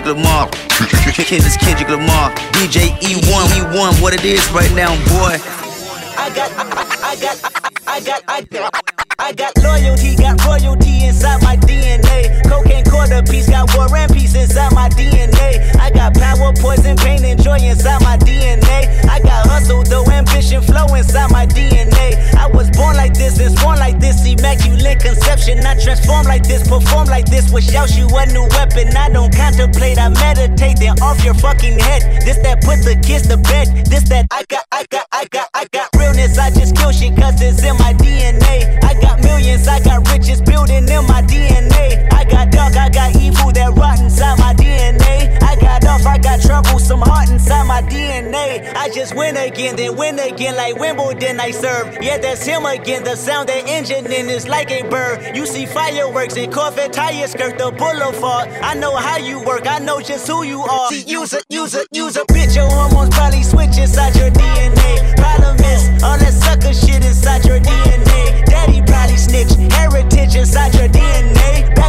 Kendrick Lamar. Kendrick Kendrick Lamar. DJ E1, E1, what it is right now, boy. I got, I, I got, I got, I got. I got loyalty, got royalty inside my DNA. Cocaine quarter piece, got war and peace inside my DNA. I got power, poison, pain, and joy inside my DNA. I got hustle, though ambition, flow inside my DNA. I was born like this and born like this, immaculate conception. I transform like this, perform like this, which shouts you a new weapon. I don't contemplate, I meditate, then off your fucking head. This that put the kids to bed. This that I got, I got, I got, I got realness. I just kill shit cause it's in my DNA. I got millions, I got riches building in my DNA. I got dark, I got evil that rot inside my DNA. I got off, I got trouble, some heart inside my DNA. I just win again, then win again, like Wimbledon I serve. Yeah, that's him again. The sound that engine in is like a bird. You see fireworks and Corvette tires skirt the boulevard. I know how you work, I know just who you are. See, use a, use a, use a bitch. Your hormones probably switch inside your DNA. Problem is, all that sucker shit inside your DNA. Daddy probably probably snitch. Heritage inside your DNA.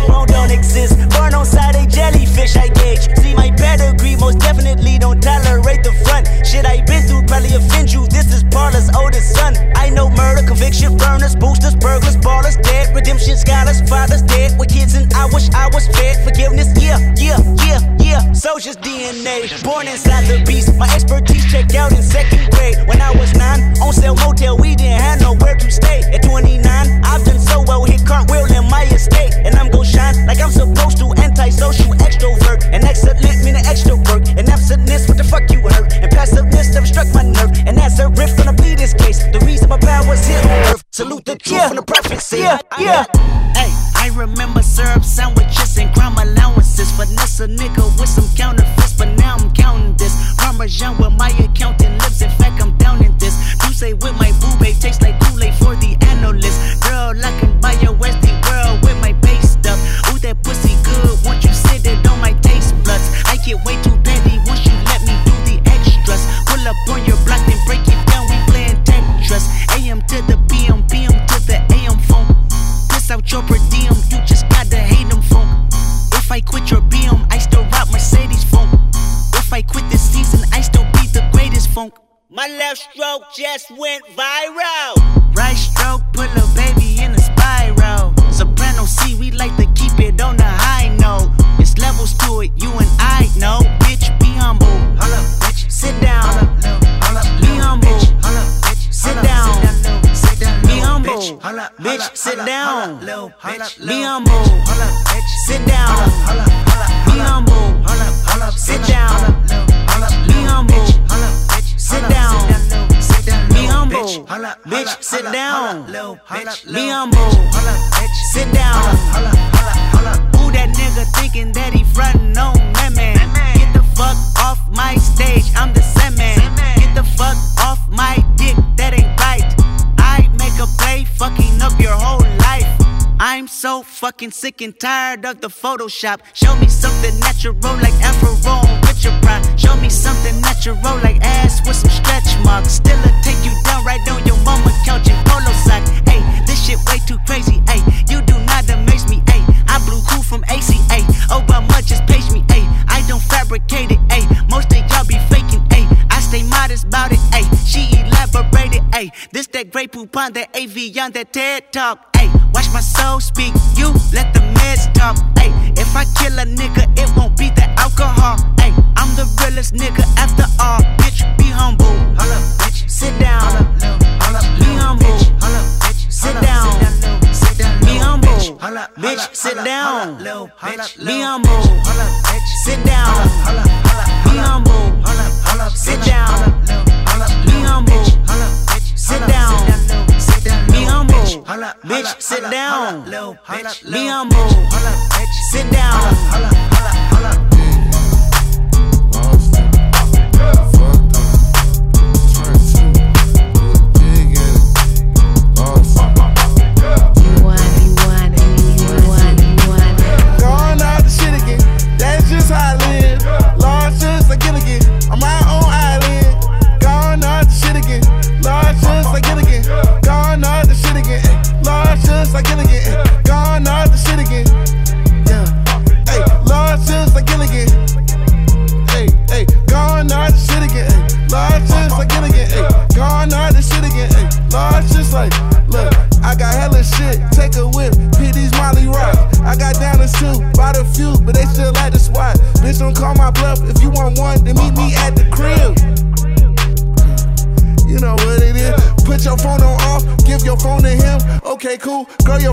Exist. Born on side a jellyfish, I gauge. See my pedigree, most definitely don't tolerate the front. Shit I been through probably offend you. This is Paula's oldest son. I know murder, conviction, burners, boosters, burglars, ballers, dead. Redemption, scholars, fathers dead. With kids and I wish I was fed. Forgiveness, yeah, yeah, yeah, yeah. Soldier's DNA. Born inside the beast. My expertise checked out in second grade. When I was nine, on sale motel, we didn't have nowhere to stay. At 29, I've done so well, hit cartwheel in my estate. And I'm gon' shine like I'm supposed to. Antisocial extrovert. And excellent meaning extra work. And absentness, what the fuck you hurt? And passiveness never struck my nerve. And that's a riff gonna be this case. The reason my power's here on earth. Salute the truth yeah. and the prophecy. Yeah, yeah. Like to keep it on the high note. It's levels to it, you and I know. Bitch, be humble. Hold up, bitch. Sit down. Hold up, be humble. Sit down. Be humble. Bitch, sit down. Be humble. Sit down. Be humble. Sit down. Who that nigga thinking that he frontin' on that man? Get the fuck off my stage. I'm the same man. Get the fuck off my dick. That ain't right. I make a play, fucking up your whole life. I'm so fucking sick and tired of the Photoshop. Show me something natural like Afro on Richard Pryor. Show me something natural like ass with some stretch marks. Still a take you down poupon, that Evian that TED talk. Hey, watch my soul speak. You let the meds talk. Hey, if I kill a nigga, it won't be the alcohol. Hey, I'm the realest nigga after all. Bitch, be humble. Hold up, bitch. Sit down. Hold up, be humble. Hold up, bitch. Sit down. Be humble. Holla, bitch, sit down. Be humble. Sit down. Be humble. Sit down. Be humble. Sit down. Humble. Bitch, sit down. Holla, little bitch, me Be humble. Sit down.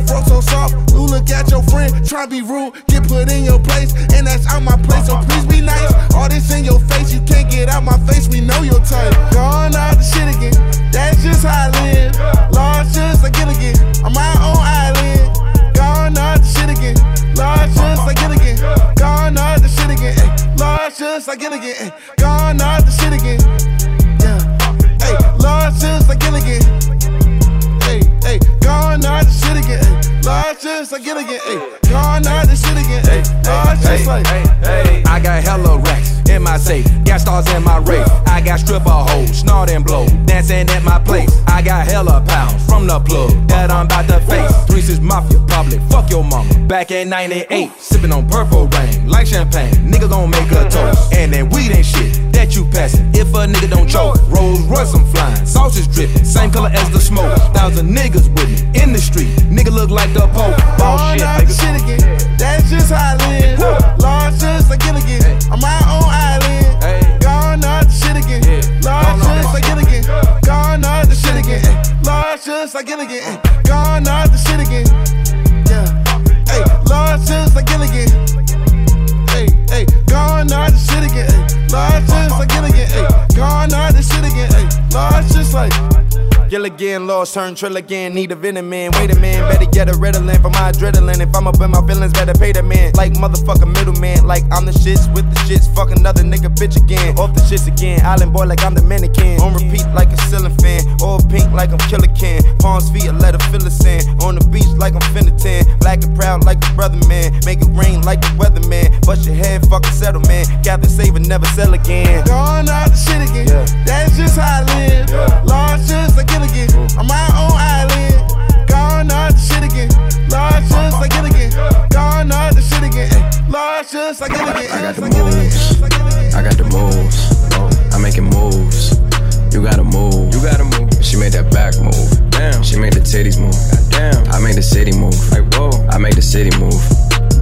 Girl, so soft. Ooh, look at your friend, try be rude. Get put in your place, and that's out my place. So please be nice. All this in your face, you can't get out my face. We know your type. Gone out the shit again. That's just how I live. Large just like Gilligan. I'm my own island. Gone out the shit again. Large just like Gilligan. Gone out the shit again. Ay, large just like Gilligan. Ay, gone out the shit again. Yeah. Hey, large just like Gilligan. Hey, hey, gone out the shit again. Large just like Gilligan. Hey, gone out the shit again. Ay, large just like. I got hella racks in my safe, got stars in my race. I got stripper hoes, snort and blow, dancing at my place. I got hella pounds from the plug that I'm about to face. Three six mafia, public, fuck your mama. Back in 98, sipping on purple rain, like champagne. Nigga gon' make a toast, and then weed ain't shit that you passin'. If a nigga don't choke, Rolls Royce I'm flying, sauce drippin', same color as the smoke. Thousand niggas with me in the street, nigga look like the Pope. Ball Gone shit, out the shit again. That's just how I live. Large just like Gilligan. I'm my own island. Hey. Gone out the shit again. Yeah. Large Gone out just like Gilligan. Gone out the shit again. Large just like Gilligan. Ay, Gone out the shit again. Yeah. Hey, large just like Gilligan. Hey, hey, gone out the shit again. Large just like Gilligan. Ay, gone out the shit again. Ay, Large just like. Gilligan, lost, turn trill again. Need a venom man. Wait a minute, better get a Ritalin for my adrenaline. If I'm up in my feelings, better pay the man. Like motherfucker middleman. Like I'm the shits with the shits. Fuck another nigga bitch again. Off the shits again. Island boy like I'm mannequin. On repeat like a ceiling fan. All pink like I'm killer can. Palms feet, a letter fill of sand. On the beach like I'm finna tan. Black and proud like the brother man. Make it rain like the weatherman. Bust your head, fucking settle man. Captain Saver never sell again. Gone out the shit again. Yeah. That's just how I live. Yeah. Large just like Gilligan. I'm my own island. Gone out the shit again. Large just like Gilligan. Gone out the shit again. Large just like Gilligan. I got the moves. I got the moves. I'm making moves. You gotta move. You gotta move. She made that back move. Damn. She made the titties move. Damn. I made the city move. Like whoa. I made the city move.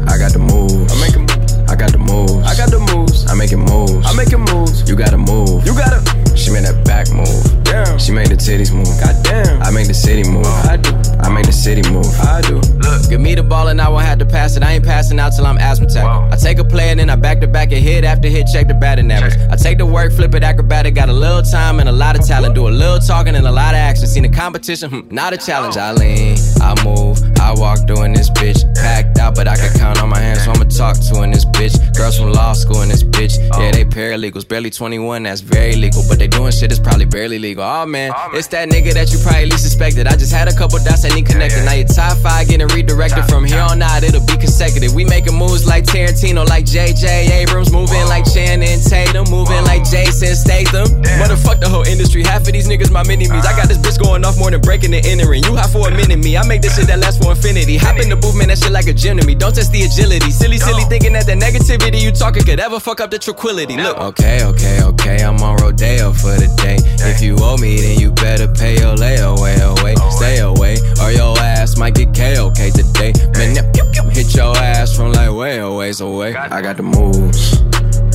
I got the moves. I'm making moves. I got the moves. I got the moves. I'm making moves. I'm making moves. You gotta move. You gotta. She made that back move. Damn. She made the titties move. Goddamn. I made the city move. I do. I make the city move. I do. Look, give me the ball and I won't have to pass it. I ain't passing out till I'm asthmatic. I take a play and then I back to back and hit after hit, check the batting average. I take the work, flip it acrobatic, got a little time and a lot of talent. Do a little talking and a lot of action. Seen the competition, hmm, not a challenge. I lean, I move, I walk doing this bitch. Packed out, but I can count on my hands, so I'ma talk to in this bitch. Girls from law school in this bitch. Yeah, they paralegals, barely 21, that's very legal. But they doing shit that's probably barely legal. Oh man, it's that nigga that you probably least suspected. I just had a couple dots that need connected. Now your top five getting redirected from here on out, it'll be consecutive. We making moves like Tarantino, like JJ Abrams, moving like Channing Tatum, moving like Jason Statham. Motherfuck the whole industry, half of these niggas my mini me's. I got this bitch going off more than breaking and entering. You hot for a minute, me. I make this shit that lasts for infinity. Hop in the booth, man, that shit like a gym to me. Don't test the agility. Silly, silly thinking that the negativity you talking could ever fuck up the tranquility. Look, okay, okay, okay, I'm on Rodeo for the day. If you owe me, then you better pay your layaway away. Stay away, or your ass might get KOK today. Man, that pew, pew, hit your ass from like way a ways away. I got the moves.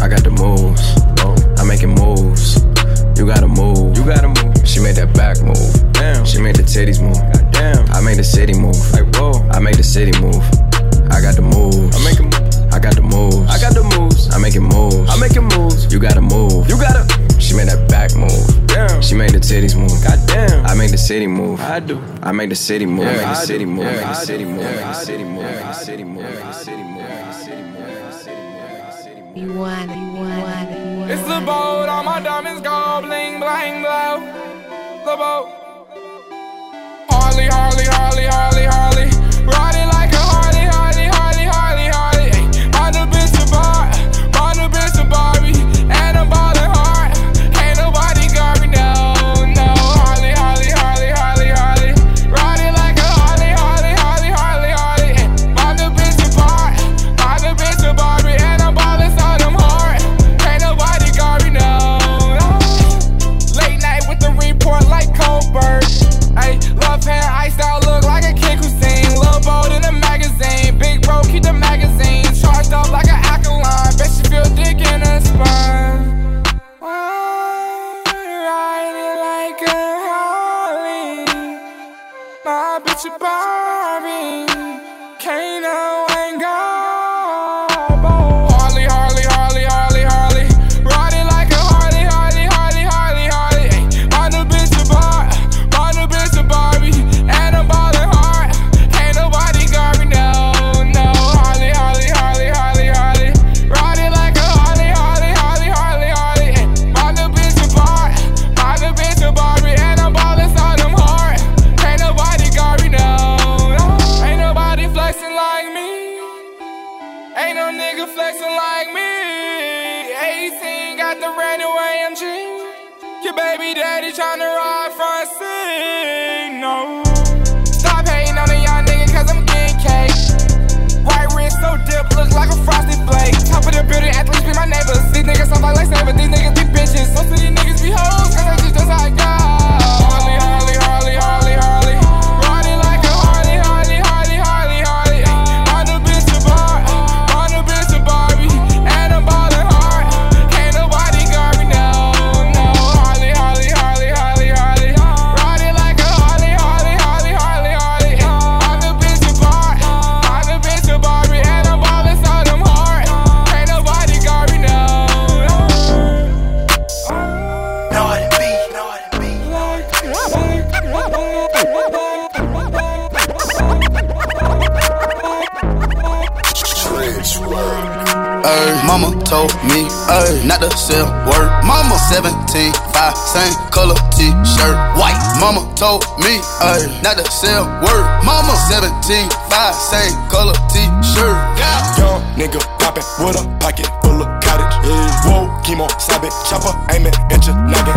I got the moves. I'm making moves. You gotta move. You gotta move. She made that back move. Damn. She made the titties move. Damn. I made the city move. The city move. I got the moves. I'm making moves. I got the moves. I got the moves. I'm making moves. I'm making moves. You gotta move. You gotta. She made that back move. Damn. She made the titties move. Goddamn. I made the city move. I do. I made the city move. I made the city move. I made the city move. I made the city move. I made the city move. I made the city move. I made the city move. I made the city move. I made the city move. You want it, you want it, you want It's the boat, all my diamonds gold, bling, bling, blow. The boat. Harley, Harley, Harley, Harley, Harley. Top of the building, athletes be my neighbors. These niggas sound like lightsaber, these niggas be bitches. Most of these niggas be hoes, cause I just that's how it go. Harley, Harley, Harley, Harley, mama told me, ay, not to sell word. Mama 17, 5, same color t-shirt, white. Mama told me, ay, not to sell word. Mama 17, 5, same color t-shirt. Yeah. Young nigga poppin' with a pocket full of cottage. Whoa, chemo, sabe, chopper, aiming at your noggin.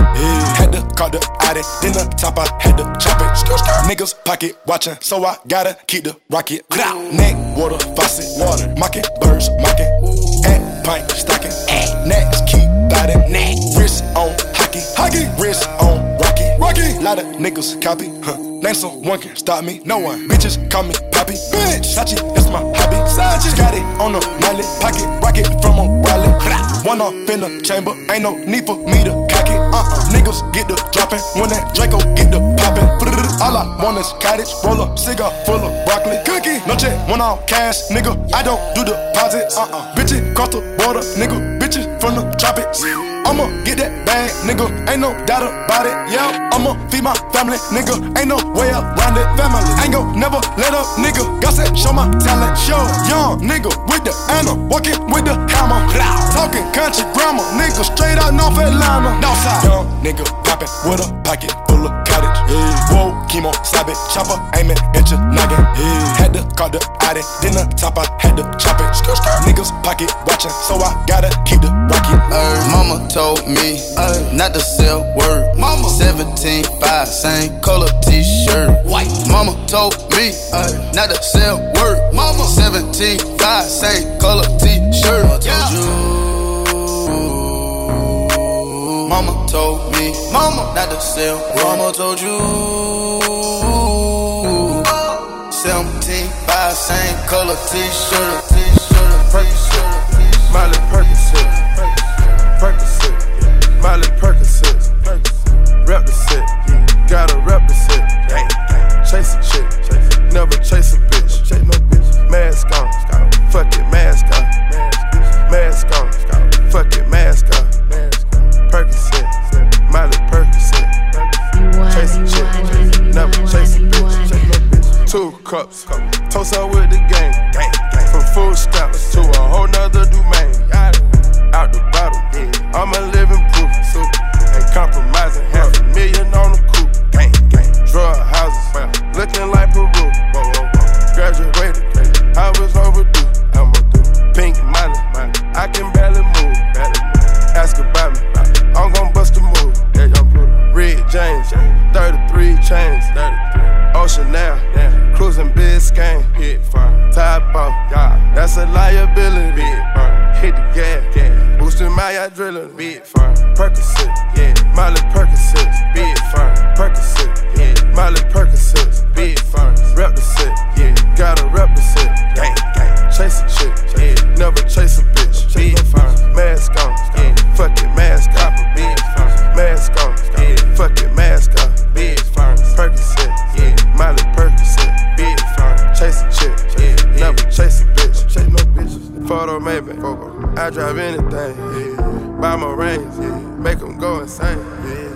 Had to call the addict, then the top I had to chop it. Niggas pocket watching, so I gotta keep the rocket. Neck, water, faucet, water, mocking, birds, mocking. And pint, stocking. Next, keep biting. Wrist on hockey, hockey, wrist on. Lot of niggas copy, huh? Name someone can stop me, no one. Bitches call me Poppy, bitch. Sachi, that's my hobby. Sachi, got it on a mallet, pocket rocket from a wallet. One off in the chamber, ain't no need for me to cock it. Uh-uh, niggas get the dropping when that Draco get the popping. All I want is cottage, roll up, cigar full of broccoli, cookie. No check, one off cash, nigga. I don't do deposits. Uh-uh, bitches cross the border, nigga. From the tropics. I'ma get that bag, nigga. Ain't no doubt about it. Yeah, I'ma feed my family, nigga. Ain't no way around it. Family ain't gon' never let up, nigga. God said, show my talent. Show young nigga with the Anna, walking with the hammer. Talking country grammar, nigga. Straight out North Atlanta. Northside. Young nigga poppin' with a pocket cottage. Whoa, chemo, slap it, chopper, aiming at your noggin. Had to call the addict, then the top I had to chop it. Niggas pocket watching, so I gotta keep the rocket. Ay, mama told me ay, not to sell word. Mama 17, 5, same color t-shirt, white. Mama told me ay, not to sell word. Mama 17, 5, same color t-shirt. Mama told me, mama not to sell. Mama told you. 17, 5, same color t-shirt, t-shirt, t-shirt. Miley Percocet, Percocet, Miley Percocet, rep the set, gotta rep the set, chase a chick, never chase a bitch, bitches. Photo maybe, I drive anything, yeah. Buy my rings, yeah. Make them go insane, yeah.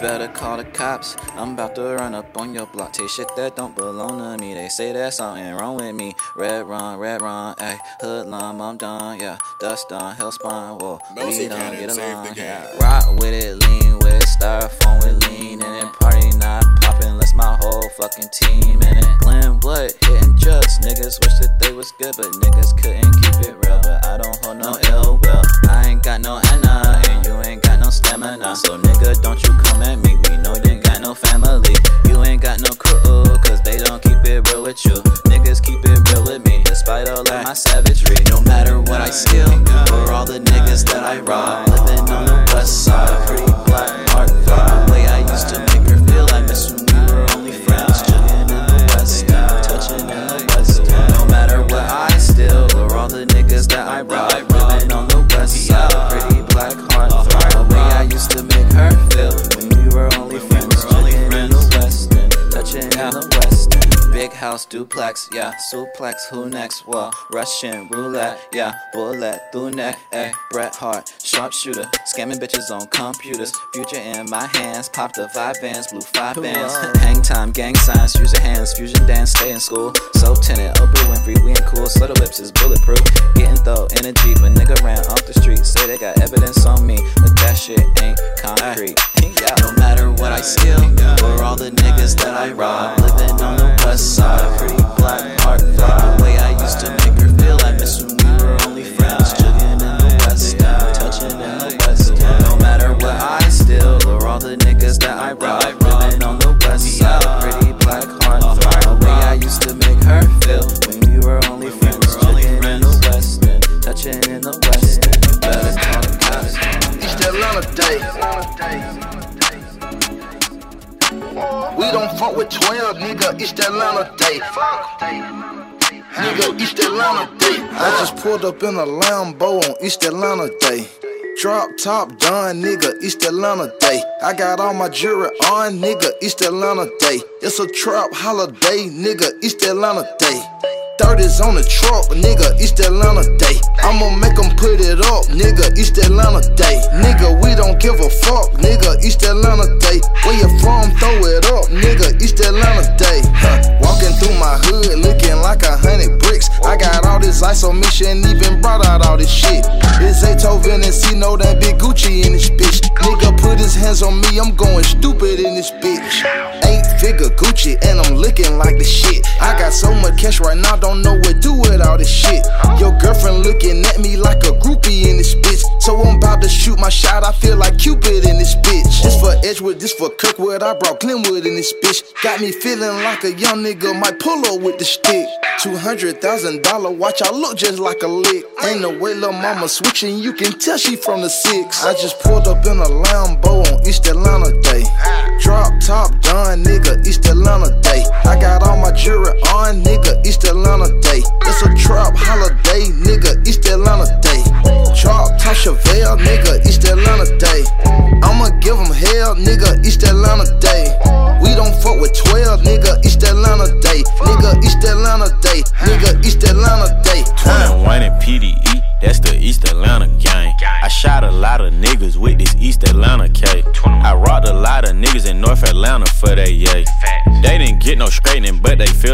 Better call the cops. I'm about to run up on your block. Take shit that don't belong to me. They say there's something wrong with me. Red run, red run, ayy. Hoodlum, I'm done, yeah. Dust on, hell spawn, whoa. We don't get along, yeah. Rock with it, lean with it, styrofoam with lean. And then party not popping unless my whole fucking team in it. Glenwood hitting drugs. Niggas wish that they was good, but niggas couldn't keep it real. But I don't hold no ill will. I ain't got no Anna, and you ain't got no stamina. So nigga, don't you come at me. We know you ain't got no family. You ain't got no crew, cause they don't keep it real with you. My savagery. No matter what I steal, for all the niggas that I rob. Living on the west side, pretty black heart. The way I used to make her house duplex, yeah. Suplex, who next? Well, Russian roulette, yeah. Bullet through neck, eh. Bret Hart, sharpshooter. Scamming bitches on computers. Future in my hands. Pop the five bands, blue five bands. Hang time, gang signs, use your hands. Fusion dance, stay in school. So tenant, Oprah Winfrey, we ain't cool. Slutter whips is bulletproof. Getting though energy. A nigga ran off the street. Say they got evidence on me, but that shit ain't concrete. Yeah, no matter what I steal, for all the niggas that I rob, pulled up in a Lambo on East Atlanta day. Drop top done, nigga, East Atlanta day. I got all my jewelry on, nigga, East Atlanta day. It's a trap holiday, nigga, East Atlanta day. 30s on the truck, nigga, East Atlanta day. I'ma make 'em put it up, nigga, East Atlanta day. Nigga, we don't give a fuck, nigga, East Atlanta day. Where you from, throw it up, nigga, East Atlanta day. Huh. Walking through my hood, looking like a hundred bricks. I got this ice on me, she ain't even brought out all this shit. It's Zaytoven and C, know that big Gucci in this bitch. Nigga put his hands on me, I'm going stupid in this bitch. Figure Gucci, and I'm looking like the shit. I got so much cash right now, don't know what to do with all this shit. Your girlfriend looking at me like a groupie in this bitch. So I'm about to shoot my shot, I feel like Cupid in this bitch. This for Edgewood, this for Kirkwood, I brought Glenwood in this bitch. Got me feeling like a young nigga might pull up with the stick. Two hundred thousand dollar watch, I look just like a lick. Ain't no way little mama switching, you can tell she from the six. I just pulled up in a Lambo on East Atlanta day. Drop top done, nigga, East Atlanta day. I got all my jewelry on, nigga, East Atlanta day. It's a trap holiday, nigga, East Atlanta day. Drop top Chevelle, nigga,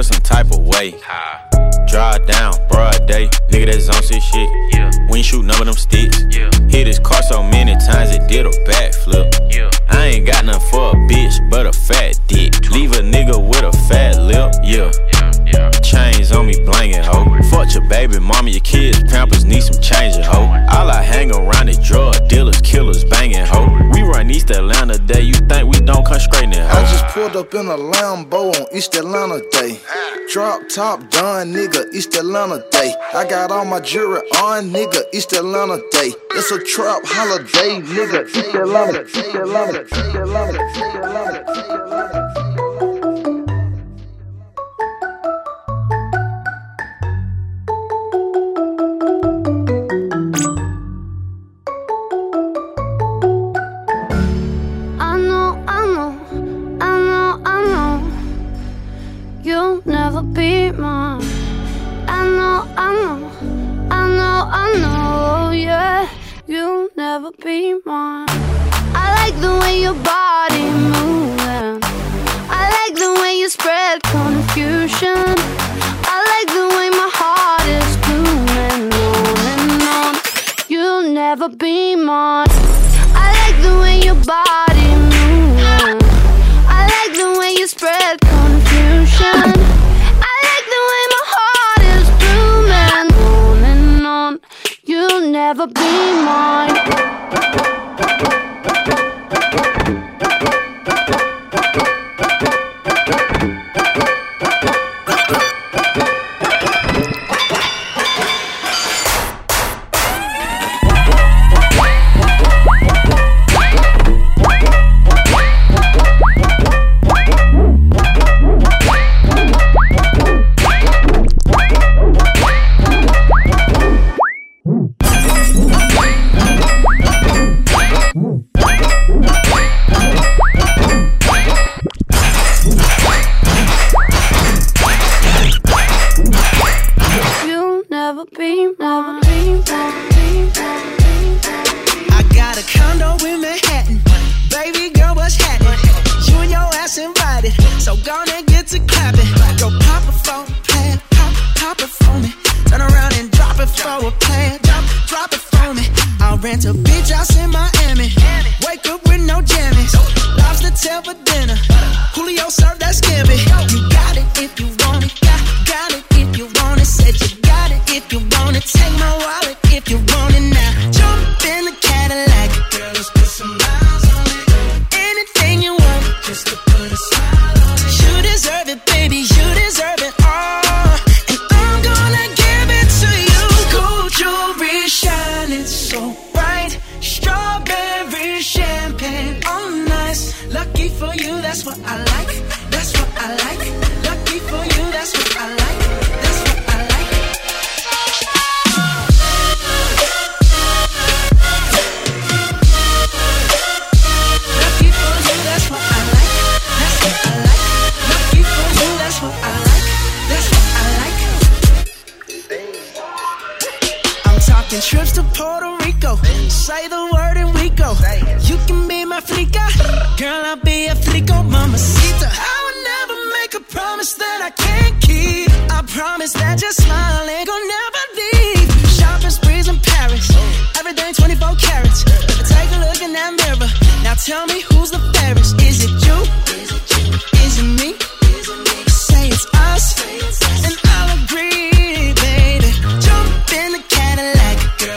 feel some type of way. I just pulled up in a Lambo on East Atlanta day. Drop top done, nigga, East Atlanta day. I got all my jewelry on, nigga, East Atlanta day. It's a trap holiday, nigga, East Atlanta, East Atlanta, East Atlanta, East Atlanta, East Atlanta. Be mine. I know, I know, I know, I know, yeah. You'll never be mine. I like the way your body moving. I like the way you spread confusion. I like the way my heart is blooming on and on. You'll never be mine. I like the way your body moving. I like be, Never be mine. Never be, never. I got a condo in Manhattan. Baby girl, what's happening? You and your ass invited. So gonna get to clapping. Go pop a phone, play pop, pop it for me. Turn around and drop it for a plan. Drop, drop it for me. I'll rent a beach house in Miami. Wake up with no jammies. Lobster tail for dinner. Julio served that scampi. You Take my wallet if you want it now. Jump in the Cadillac. Girl, let's put some miles on it. Anything you want, just to put a smile on it. You deserve it, baby. You deserve it all. And I'm gonna give it to you. Gold jewelry shining so bright. Strawberry champagne on ice. Lucky for you, that's what I like. That's what I like. Lucky for you, that's what I like.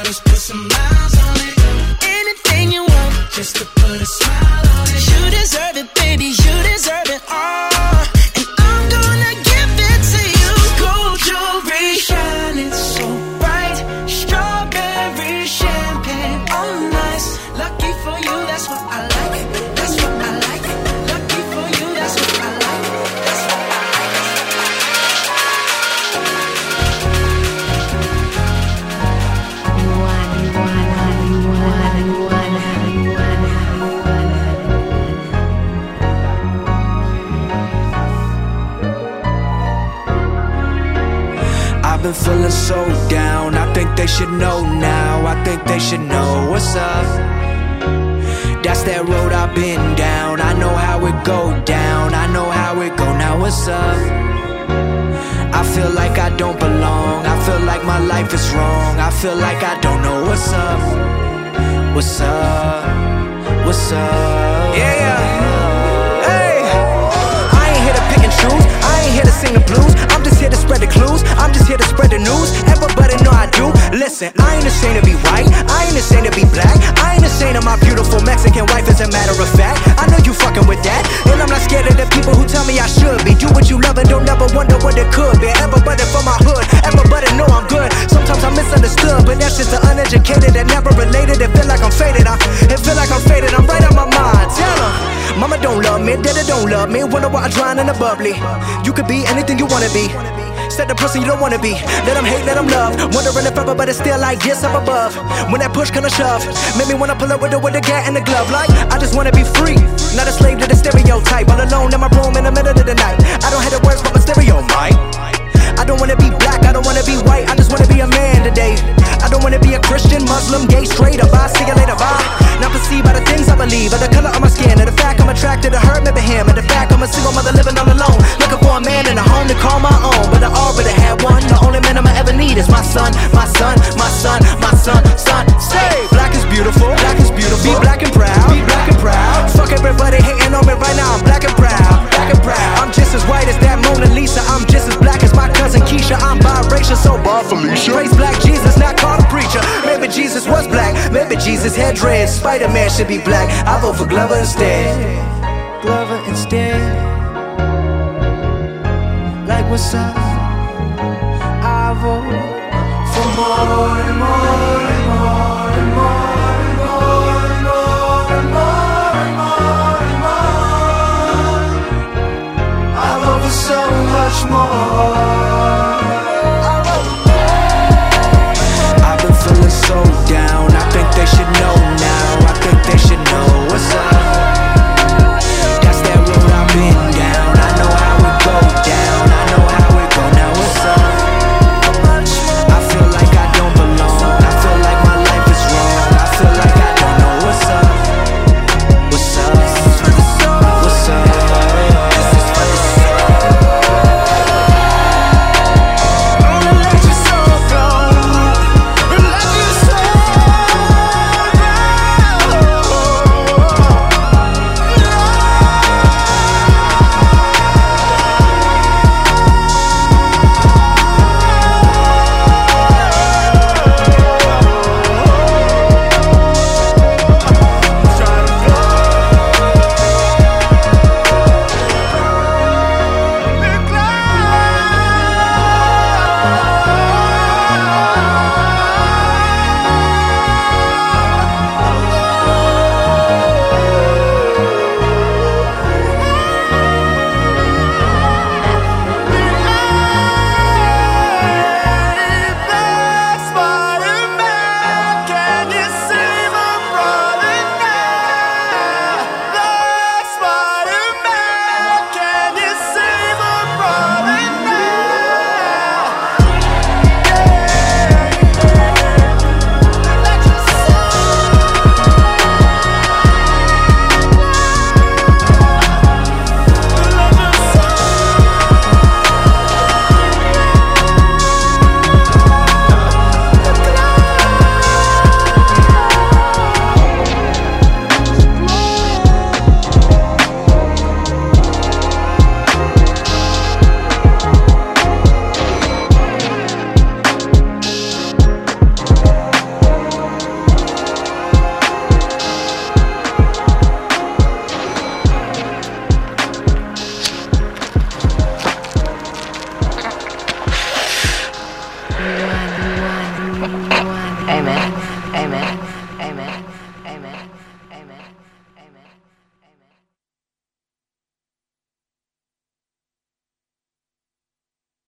Let's put some miles on it. Anything you want, just to put a smile on it. You deserve it, baby. You deserve it know now. I think they should know what's up. That's that road I've been down. I know how it go down. I know how it go. Now what's up? I feel like I don't belong. I feel like my life is wrong. I feel like I don't know what's up. What's up? What's up? Yeah. Hey. I ain't here to pick and choose. I ain't here to sing the blues. Here to spread the clues. I'm just here to spread the news. Everybody know I do. Listen, I ain't ashamed to be white. I ain't ashamed to be black. I ain't ashamed of my beautiful Mexican wife. As a matter of fact, I know you fucking with that. And I'm not scared of the people who tell me I should be. Do what you love and don't ever wonder what it could be. Everybody from my hood. Everybody know I'm good. Sometimes I'm misunderstood, but that's just the uneducated that never related. It feel like I'm faded. I, it feel like I'm faded. I'm right on my mind. Tell. Mama don't love me, daddy don't love me. Wonder why I drown in the bubbly. You could be anything you wanna be. Set the person you don't wanna be. Let them hate, let them love. Wondering if everybody's still like this up above. When that push kinda shove, made me wanna pull up with the with the gat and the glove. Like I just wanna be free, not a slave to the stereotype. All alone in my room in the middle of the night. I don't have the words, but my stereo mic. I don't wanna be black, I don't wanna be white, I just wanna be a man today. I don't wanna be a Christian, Muslim, gay, straight, or bi, see you later, bye. Not perceived by the things I believe, or the color of my skin, or the fact I'm attracted to her, maybe him, or the fact I'm a single mother living all alone. Looking for a man in a home to call my own, but I already had one. The only man I'ma ever need is my son, my son, my son, my son, son. Say, black is beautiful, black is beautiful. Be black and proud, be black and proud. Fuck everybody hating on me right now, I'm black and proud, black and proud. I'm just as white as that Mona Lisa, I'm just as black as my cousin Keisha. I'm biracial, so bar Felicia. Praise black Jesus, not called a preacher. Maybe Jesus was black, maybe Jesus had dreads. Spider Man should be black. I vote for Glover instead. Glover instead. Like what's up? I vote